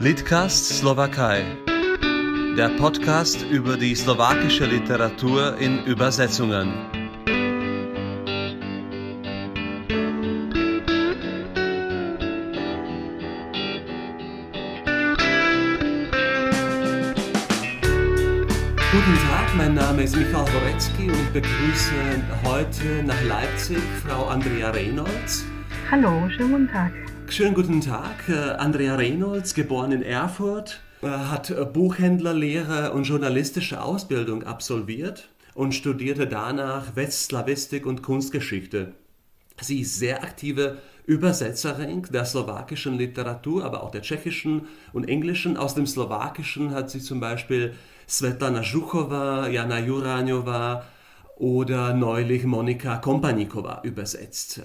Litcast Slowakei. Der Podcast über die slowakische Literatur in Übersetzungen. Guten Tag, mein Name ist Michael Horecki und ich begrüße heute nach Leipzig Frau Andrea Reynolds. Hallo, schönen guten Tag. Schönen guten Tag. Äh, Andrea Reynolds, geboren in Erfurt, äh, hat äh, Buchhändlerlehre und journalistische Ausbildung absolviert und studierte danach Westslawistik und Kunstgeschichte. Sie ist sehr aktive Übersetzerin der slowakischen Literatur, aber auch der tschechischen und englischen. Aus dem Slowakischen hat sie zum Beispiel Svetlana Zhuchova, Jana Juranjova oder neulich Monika Kompanikova übersetzt.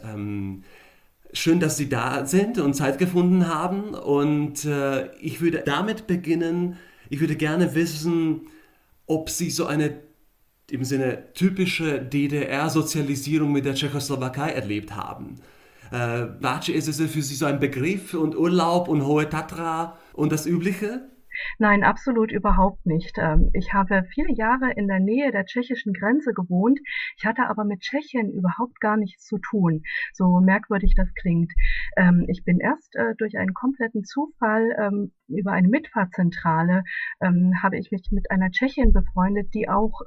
Schön, dass Sie da sind und Zeit gefunden haben. Und äh, ich würde damit beginnen. Ich würde gerne wissen, ob Sie so eine im Sinne typische DDR-Sozialisierung mit der Tschechoslowakei erlebt haben. Äh, Watsche, ist es für Sie so ein Begriff und Urlaub und Hohe Tatra und das Übliche? Nein, absolut überhaupt nicht. Ähm, ich habe viele Jahre in der Nähe der tschechischen Grenze gewohnt. Ich hatte aber mit Tschechien überhaupt gar nichts zu tun, so merkwürdig das klingt. Ähm, ich bin erst äh, durch einen kompletten Zufall ähm, über eine Mitfahrzentrale habe ich mich mit einer Tschechin befreundet, die auch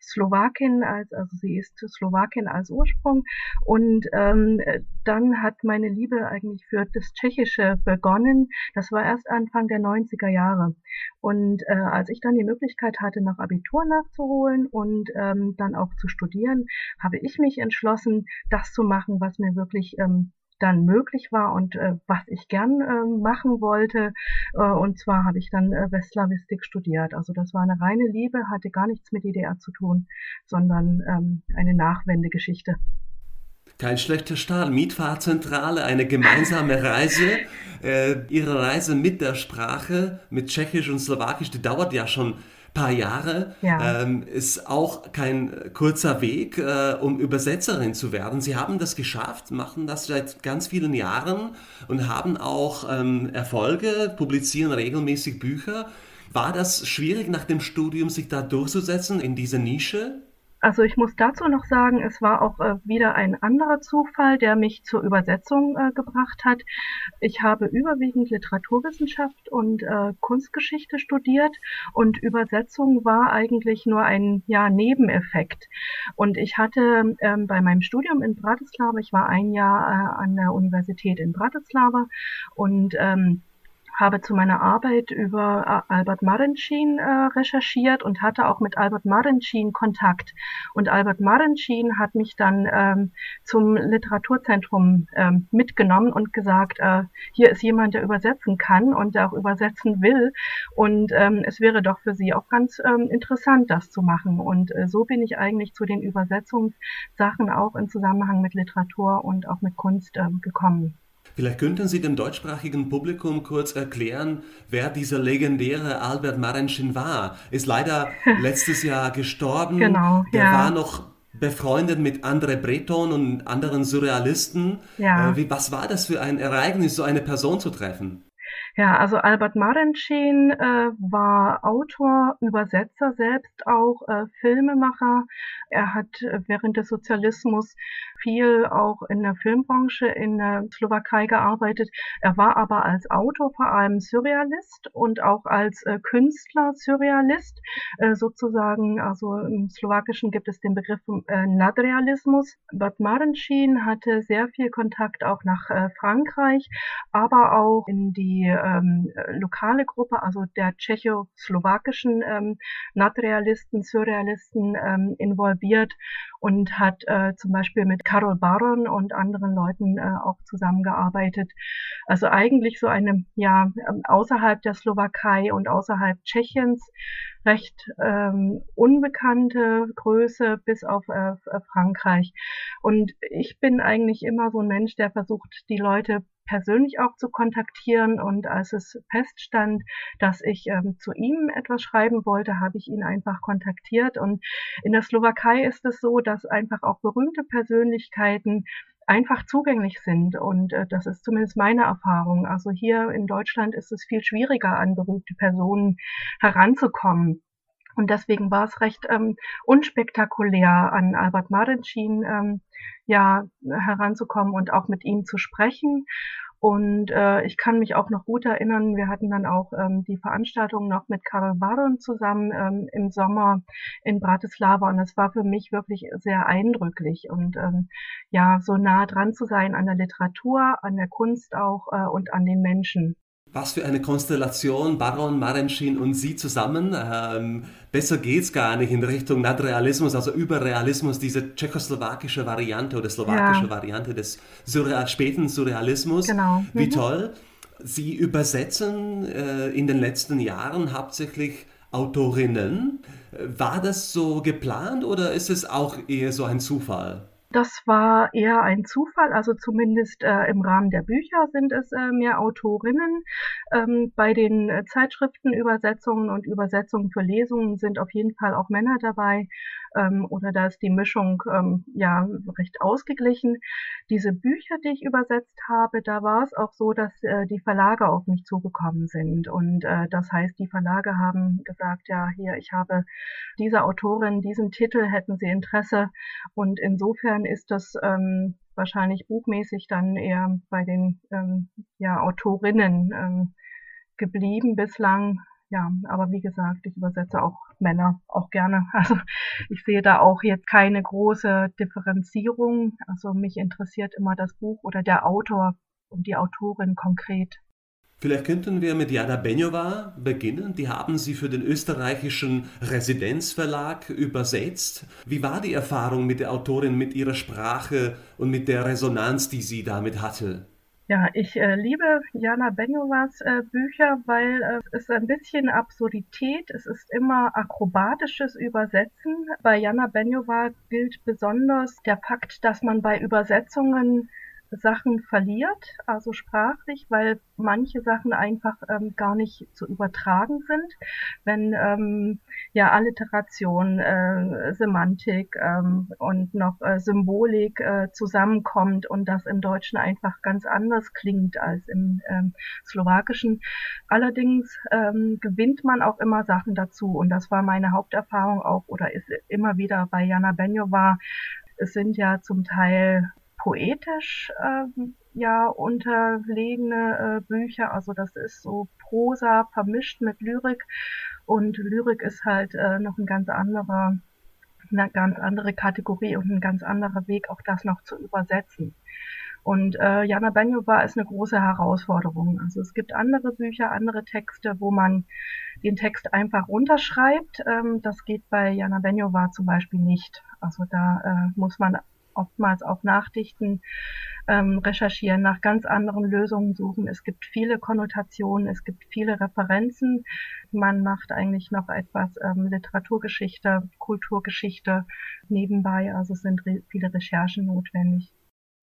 Slowakin als, also sie ist Slowakin als Ursprung und dann hat meine Liebe eigentlich für das Tschechische begonnen. Das war erst Anfang der 90er Jahre. Jahre. Und äh, als ich dann die Möglichkeit hatte, noch Abitur nachzuholen und ähm, dann auch zu studieren, habe ich mich entschlossen, das zu machen, was mir wirklich ähm, dann möglich war und äh, was ich gern äh, machen wollte. Äh, und zwar habe ich dann äh, Westslawistik studiert. Also das war eine reine Liebe, hatte gar nichts mit DDR zu tun, sondern ähm, eine Nachwendegeschichte. Kein schlechter Start. Mietfahrzentrale, eine gemeinsame Reise. Äh, ihre Reise mit der Sprache, mit Tschechisch und Slowakisch, die dauert ja schon ein paar Jahre. Ja. Ähm, ist auch kein kurzer Weg, äh, um Übersetzerin zu werden. Sie haben das geschafft, machen das seit ganz vielen Jahren und haben auch ähm, Erfolge, publizieren regelmäßig Bücher. War das schwierig nach dem Studium, sich da durchzusetzen in dieser Nische? Also ich muss dazu noch sagen, es war auch äh, wieder ein anderer Zufall, der mich zur Übersetzung äh, gebracht hat. Ich habe überwiegend Literaturwissenschaft und äh, Kunstgeschichte studiert und Übersetzung war eigentlich nur ein ja, Nebeneffekt. Und ich hatte ähm, bei meinem Studium in Bratislava, ich war ein Jahr äh, an der Universität in Bratislava und ähm, habe zu meiner Arbeit über äh, Albert Marencin äh, recherchiert und hatte auch mit Albert Marencin Kontakt. Und Albert Marencin hat mich dann ähm, zum Literaturzentrum ähm, mitgenommen und gesagt, äh, hier ist jemand, der übersetzen kann und der auch übersetzen will. Und ähm, es wäre doch für Sie auch ganz ähm, interessant, das zu machen. Und äh, so bin ich eigentlich zu den Übersetzungssachen auch im Zusammenhang mit Literatur und auch mit Kunst äh, gekommen. Vielleicht könnten Sie dem deutschsprachigen Publikum kurz erklären, wer dieser legendäre Albert Marenschin war. Ist leider letztes Jahr gestorben. Genau. Der ja. war noch befreundet mit André Breton und anderen Surrealisten. Ja. Äh, wie, was war das für ein Ereignis, so eine Person zu treffen? Ja, also Albert Marencin äh, war Autor, Übersetzer selbst auch, äh, Filmemacher. Er hat äh, während des Sozialismus viel auch in der Filmbranche in der Slowakei gearbeitet. Er war aber als Autor vor allem Surrealist und auch als äh, Künstler Surrealist äh, sozusagen. Also im Slowakischen gibt es den Begriff äh, Nadrealismus. Bert Marencin hatte sehr viel Kontakt auch nach äh, Frankreich, aber auch in die ähm, lokale Gruppe, also der tschechoslowakischen ähm, Nadrealisten, Surrealisten ähm, involviert und hat äh, zum Beispiel mit Karol Baron und anderen Leuten äh, auch zusammengearbeitet. Also eigentlich so eine, ja, ähm, außerhalb der Slowakei und außerhalb Tschechiens recht ähm, unbekannte Größe bis auf äh, Frankreich. Und ich bin eigentlich immer so ein Mensch, der versucht, die Leute persönlich auch zu kontaktieren. Und als es feststand, dass ich ähm, zu ihm etwas schreiben wollte, habe ich ihn einfach kontaktiert. Und in der Slowakei ist es so, dass einfach auch berühmte Persönlichkeiten einfach zugänglich sind. Und äh, das ist zumindest meine Erfahrung. Also hier in Deutschland ist es viel schwieriger, an berühmte Personen heranzukommen. Und deswegen war es recht ähm, unspektakulär, an Albert Marentin ähm, ja heranzukommen und auch mit ihm zu sprechen. Und äh, ich kann mich auch noch gut erinnern, wir hatten dann auch ähm, die Veranstaltung noch mit Karel Baron zusammen ähm, im Sommer in Bratislava und das war für mich wirklich sehr eindrücklich und ähm, ja, so nah dran zu sein an der Literatur, an der Kunst auch äh, und an den Menschen. Was für eine Konstellation, Baron, Marenschin und Sie zusammen. Ähm, besser geht's gar nicht in Richtung Nadrealismus, also Überrealismus, diese tschechoslowakische Variante oder slowakische ja. Variante des Surreal, späten Surrealismus. Genau. Wie mhm. toll. Sie übersetzen äh, in den letzten Jahren hauptsächlich Autorinnen. War das so geplant oder ist es auch eher so ein Zufall? Das war eher ein Zufall, also zumindest äh, im Rahmen der Bücher sind es äh, mehr Autorinnen. Ähm, bei den äh, Zeitschriftenübersetzungen und Übersetzungen für Lesungen sind auf jeden Fall auch Männer dabei ähm, oder da ist die Mischung ähm, ja recht ausgeglichen. Diese Bücher, die ich übersetzt habe, da war es auch so, dass äh, die Verlage auf mich zugekommen sind. Und äh, das heißt, die Verlage haben gesagt, ja hier, ich habe diese Autorin, diesen Titel, hätten sie Interesse? Und insofern ist das ähm, wahrscheinlich buchmäßig dann eher bei den ähm, ja, Autorinnen ähm, geblieben bislang ja, aber wie gesagt, ich übersetze auch Männer auch gerne. Also ich sehe da auch jetzt keine große Differenzierung. Also mich interessiert immer das Buch oder der Autor und die Autorin konkret. Vielleicht könnten wir mit Jana Benjova beginnen. Die haben Sie für den österreichischen Residenzverlag übersetzt. Wie war die Erfahrung mit der Autorin, mit ihrer Sprache und mit der Resonanz, die sie damit hatte? Ja, ich äh, liebe Jana Benjovas äh, Bücher, weil äh, es ist ein bisschen Absurdität, es ist immer akrobatisches Übersetzen. Bei Jana Benjova gilt besonders der Fakt, dass man bei Übersetzungen Sachen verliert, also sprachlich, weil manche Sachen einfach ähm, gar nicht zu übertragen sind. Wenn ähm, ja Alliteration, äh, Semantik ähm, und noch äh, Symbolik äh, zusammenkommt und das im Deutschen einfach ganz anders klingt als im ähm, Slowakischen. Allerdings ähm, gewinnt man auch immer Sachen dazu und das war meine Haupterfahrung auch oder ist immer wieder bei Jana Benjova. Es sind ja zum Teil poetisch ähm, ja unterlegene äh, Bücher. Also das ist so Prosa vermischt mit Lyrik und Lyrik ist halt äh, noch ein ganz anderer, eine ganz andere Kategorie und ein ganz anderer Weg, auch das noch zu übersetzen. Und äh, Jana Benjova ist eine große Herausforderung. Also es gibt andere Bücher, andere Texte, wo man den Text einfach runterschreibt. Ähm, das geht bei Jana Benjova zum Beispiel nicht. Also da äh, muss man oftmals auch nachdichten, ähm, recherchieren, nach ganz anderen Lösungen suchen. Es gibt viele Konnotationen, es gibt viele Referenzen. Man macht eigentlich noch etwas ähm, Literaturgeschichte, Kulturgeschichte nebenbei. Also es sind re viele Recherchen notwendig.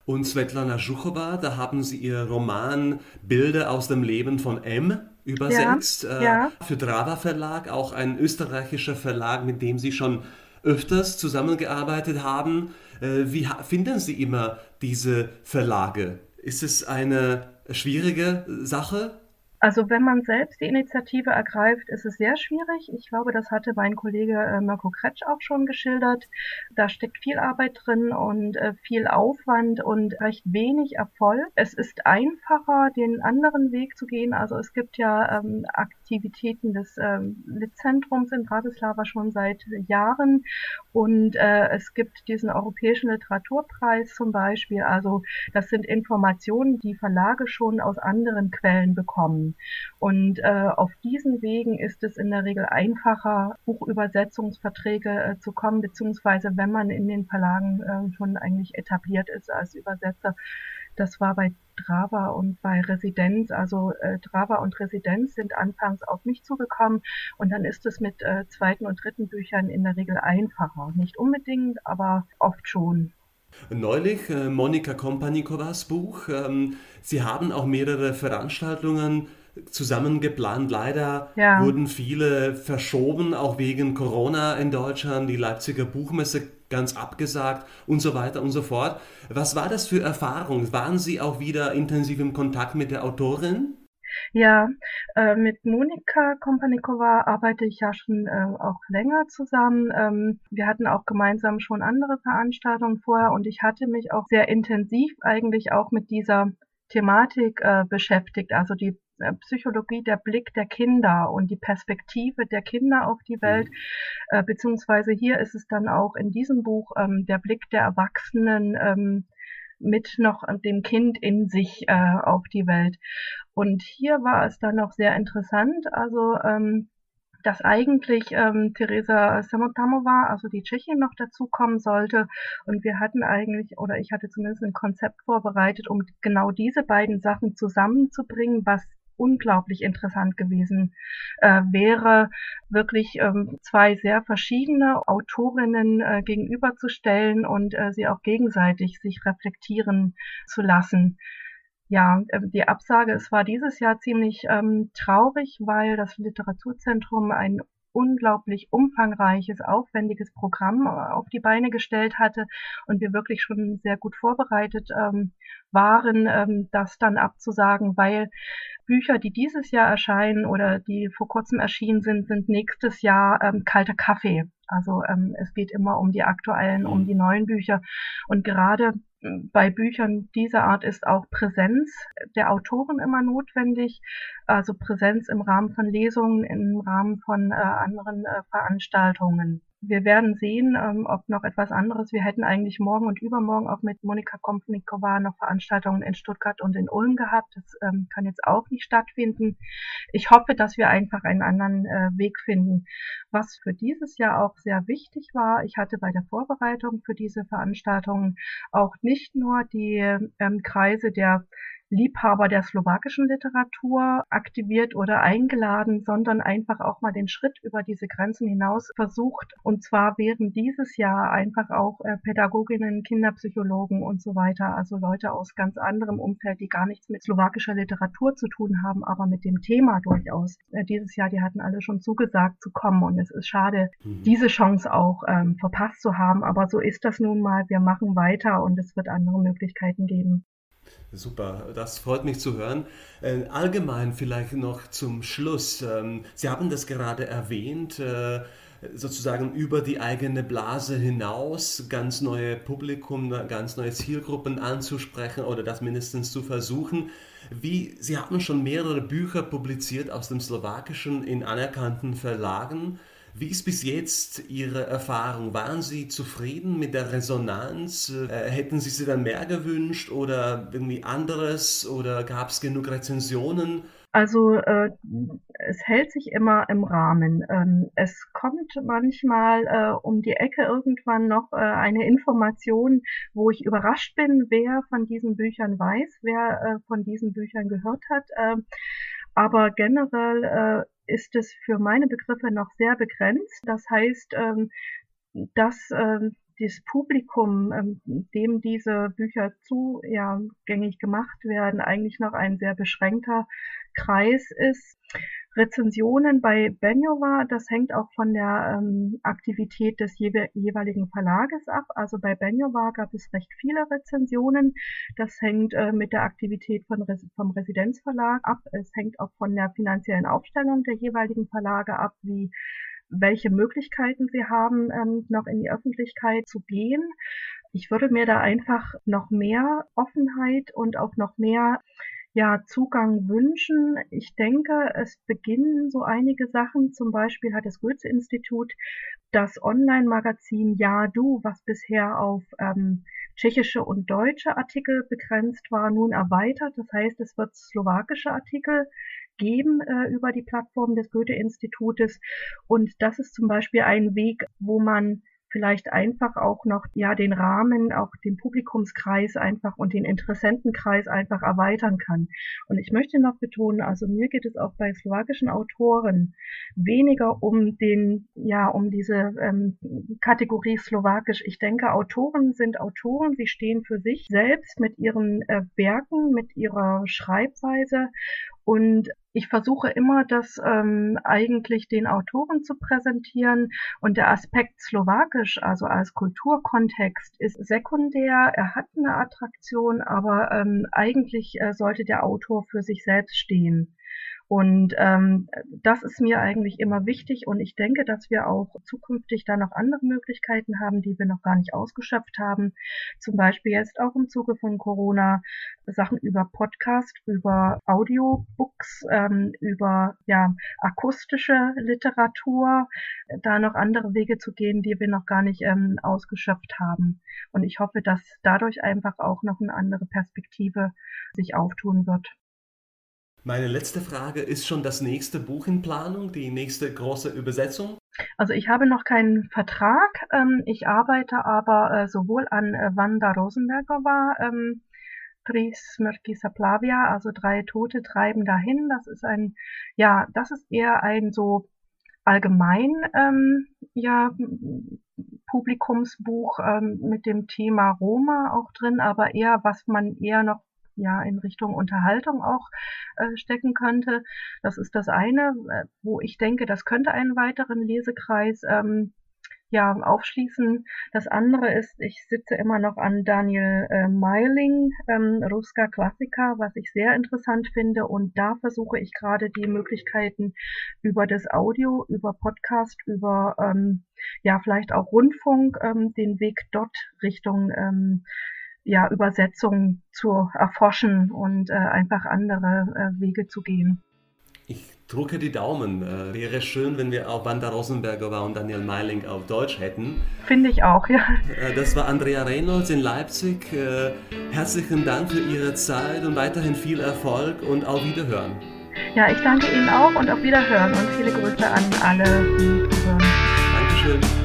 Und Svetlana Schuchowa, da haben Sie Ihr Roman Bilder aus dem Leben von M übersetzt. Ja, äh, ja. Für Drava Verlag, auch ein österreichischer Verlag, mit dem Sie schon öfters zusammengearbeitet haben. Äh, wie finden Sie immer diese Verlage? Ist es eine schwierige Sache? Also wenn man selbst die Initiative ergreift, ist es sehr schwierig. Ich glaube, das hatte mein Kollege äh, Mirko Kretsch auch schon geschildert. Da steckt viel Arbeit drin und äh, viel Aufwand und recht wenig Erfolg. Es ist einfacher, den anderen Weg zu gehen. Also es gibt ja ähm, Aktivitäten des ähm, Litzentrums in Bratislava schon seit Jahren und äh, es gibt diesen Europäischen Literaturpreis zum Beispiel. Also das sind Informationen, die Verlage schon aus anderen Quellen bekommen. Und äh, auf diesen Wegen ist es in der Regel einfacher, Buchübersetzungsverträge äh, zu kommen, beziehungsweise wenn man in den Verlagen äh, schon eigentlich etabliert ist als Übersetzer. Das war bei Drava und bei Residenz, also äh, Drava und Residenz sind anfangs auf mich zugekommen und dann ist es mit äh, zweiten und dritten Büchern in der Regel einfacher. Nicht unbedingt, aber oft schon. Neulich äh, Monika Kompanikowas Buch. Ähm, Sie haben auch mehrere Veranstaltungen zusammengeplant. Leider ja. wurden viele verschoben, auch wegen Corona in Deutschland, die Leipziger Buchmesse ganz abgesagt und so weiter und so fort. Was war das für Erfahrung? Waren Sie auch wieder intensiv im Kontakt mit der Autorin? Ja, äh, mit Monika Kompanikova arbeite ich ja schon äh, auch länger zusammen. Ähm, wir hatten auch gemeinsam schon andere Veranstaltungen vorher und ich hatte mich auch sehr intensiv eigentlich auch mit dieser Thematik äh, beschäftigt, also die Psychologie, der Blick der Kinder und die Perspektive der Kinder auf die Welt, mhm. äh, beziehungsweise hier ist es dann auch in diesem Buch ähm, der Blick der Erwachsenen ähm, mit noch dem Kind in sich äh, auf die Welt. Und hier war es dann noch sehr interessant, also ähm, dass eigentlich ähm, Teresa Samotamova, also die Tschechin, noch dazukommen sollte. Und wir hatten eigentlich, oder ich hatte zumindest ein Konzept vorbereitet, um genau diese beiden Sachen zusammenzubringen, was unglaublich interessant gewesen äh, wäre, wirklich ähm, zwei sehr verschiedene Autorinnen äh, gegenüberzustellen und äh, sie auch gegenseitig sich reflektieren zu lassen. Ja, äh, die Absage, es war dieses Jahr ziemlich ähm, traurig, weil das Literaturzentrum ein unglaublich umfangreiches, aufwendiges Programm äh, auf die Beine gestellt hatte und wir wirklich schon sehr gut vorbereitet ähm, waren, ähm, das dann abzusagen, weil Bücher, die dieses Jahr erscheinen oder die vor kurzem erschienen sind, sind nächstes Jahr ähm, kalter Kaffee. Also ähm, es geht immer um die aktuellen, um mhm. die neuen Bücher. Und gerade bei Büchern dieser Art ist auch Präsenz der Autoren immer notwendig, also Präsenz im Rahmen von Lesungen, im Rahmen von äh, anderen äh, Veranstaltungen wir werden sehen, ähm, ob noch etwas anderes. Wir hätten eigentlich morgen und übermorgen auch mit Monika Kompnikova noch Veranstaltungen in Stuttgart und in Ulm gehabt. Das ähm, kann jetzt auch nicht stattfinden. Ich hoffe, dass wir einfach einen anderen äh, Weg finden. Was für dieses Jahr auch sehr wichtig war, ich hatte bei der Vorbereitung für diese Veranstaltungen auch nicht nur die ähm, Kreise der Liebhaber der slowakischen Literatur aktiviert oder eingeladen, sondern einfach auch mal den Schritt über diese Grenzen hinaus versucht. Und zwar wären dieses Jahr einfach auch äh, Pädagoginnen, Kinderpsychologen und so weiter, also Leute aus ganz anderem Umfeld, die gar nichts mit slowakischer Literatur zu tun haben, aber mit dem Thema durchaus. Äh, dieses Jahr, die hatten alle schon zugesagt zu kommen und es ist schade, mhm. diese Chance auch ähm, verpasst zu haben. Aber so ist das nun mal. Wir machen weiter und es wird andere Möglichkeiten geben. Super, das freut mich zu hören. Äh, allgemein vielleicht noch zum Schluss. Ähm, Sie haben das gerade erwähnt, äh, sozusagen über die eigene Blase hinaus ganz neue Publikum, ganz neue Zielgruppen anzusprechen oder das mindestens zu versuchen. Wie, Sie haben schon mehrere Bücher publiziert aus dem Slowakischen in anerkannten Verlagen. Wie ist bis jetzt Ihre Erfahrung? Waren Sie zufrieden mit der Resonanz? Äh, hätten Sie sich dann mehr gewünscht oder irgendwie anderes? Oder gab es genug Rezensionen? Also äh, es hält sich immer im Rahmen. Ähm, es kommt manchmal äh, um die Ecke irgendwann noch äh, eine Information, wo ich überrascht bin, wer von diesen Büchern weiß, wer äh, von diesen Büchern gehört hat. Ähm, aber generell äh, ist es für meine Begriffe noch sehr begrenzt. Das heißt, ähm, dass ähm, das Publikum, ähm, dem diese Bücher zugänglich gemacht werden, eigentlich noch ein sehr beschränkter Kreis ist. Rezensionen bei Benjova, das hängt auch von der ähm, Aktivität des jeweiligen Verlages ab. Also bei Benjova gab es recht viele Rezensionen. Das hängt äh, mit der Aktivität von Res vom Residenzverlag ab. Es hängt auch von der finanziellen Aufstellung der jeweiligen Verlage ab, wie welche Möglichkeiten sie haben, ähm, noch in die Öffentlichkeit zu gehen. Ich würde mir da einfach noch mehr Offenheit und auch noch mehr ja, Zugang wünschen. Ich denke, es beginnen so einige Sachen. Zum Beispiel hat das Goethe-Institut das Online-Magazin Ja Du, was bisher auf ähm, tschechische und deutsche Artikel begrenzt war, nun erweitert. Das heißt, es wird slowakische Artikel geben äh, über die Plattform des Goethe-Institutes. Und das ist zum Beispiel ein Weg, wo man vielleicht einfach auch noch ja den Rahmen, auch den Publikumskreis einfach und den Interessentenkreis einfach erweitern kann. Und ich möchte noch betonen, also mir geht es auch bei slowakischen Autoren weniger um den, ja, um diese ähm, Kategorie slowakisch. Ich denke, Autoren sind Autoren, sie stehen für sich selbst mit ihren äh, Werken, mit ihrer Schreibweise Und ich versuche immer, das ähm, eigentlich den Autoren zu präsentieren und der Aspekt Slowakisch, also als Kulturkontext, ist sekundär. Er hat eine Attraktion, aber ähm, eigentlich äh, sollte der Autor für sich selbst stehen. Und ähm, das ist mir eigentlich immer wichtig und ich denke, dass wir auch zukünftig da noch andere Möglichkeiten haben, die wir noch gar nicht ausgeschöpft haben. Zum Beispiel jetzt auch im Zuge von Corona Sachen über Podcast, über Audiobooks, ähm, über ja, akustische Literatur, da noch andere Wege zu gehen, die wir noch gar nicht ähm, ausgeschöpft haben. Und ich hoffe, dass dadurch einfach auch noch eine andere Perspektive sich auftun wird. Meine letzte Frage ist schon das nächste Buch in Planung, die nächste große Übersetzung? Also ich habe noch keinen Vertrag. Ähm, ich arbeite aber äh, sowohl an äh, Wanda Rosenberger ähm, Tris Smrti Saplavia, also drei Tote treiben dahin. Das ist ein, ja, das ist eher ein so allgemein, ähm, ja, Publikumsbuch ähm, mit dem Thema Roma auch drin, aber eher, was man eher noch ja in Richtung Unterhaltung auch äh, stecken könnte. Das ist das eine, äh, wo ich denke, das könnte einen weiteren Lesekreis ähm, ja, aufschließen. Das andere ist, ich sitze immer noch an Daniel äh, Meiling, ähm, Ruska Klassiker, was ich sehr interessant finde. Und da versuche ich gerade die Möglichkeiten über das Audio, über Podcast, über ähm, ja vielleicht auch Rundfunk, ähm, den Weg dort Richtung ähm, ja, Übersetzung zu erforschen und äh, einfach andere äh, Wege zu gehen. Ich drücke die Daumen. Äh, wäre schön, wenn wir auch Wanda Rosenberger und Daniel Meiling auf Deutsch hätten. Finde ich auch, ja. Äh, das war Andrea Reynolds in Leipzig. Äh, herzlichen Dank für Ihre Zeit und weiterhin viel Erfolg und auf Wiederhören. Ja, ich danke Ihnen auch und auf Wiederhören und viele Grüße an alle, die zuhören. Dankeschön.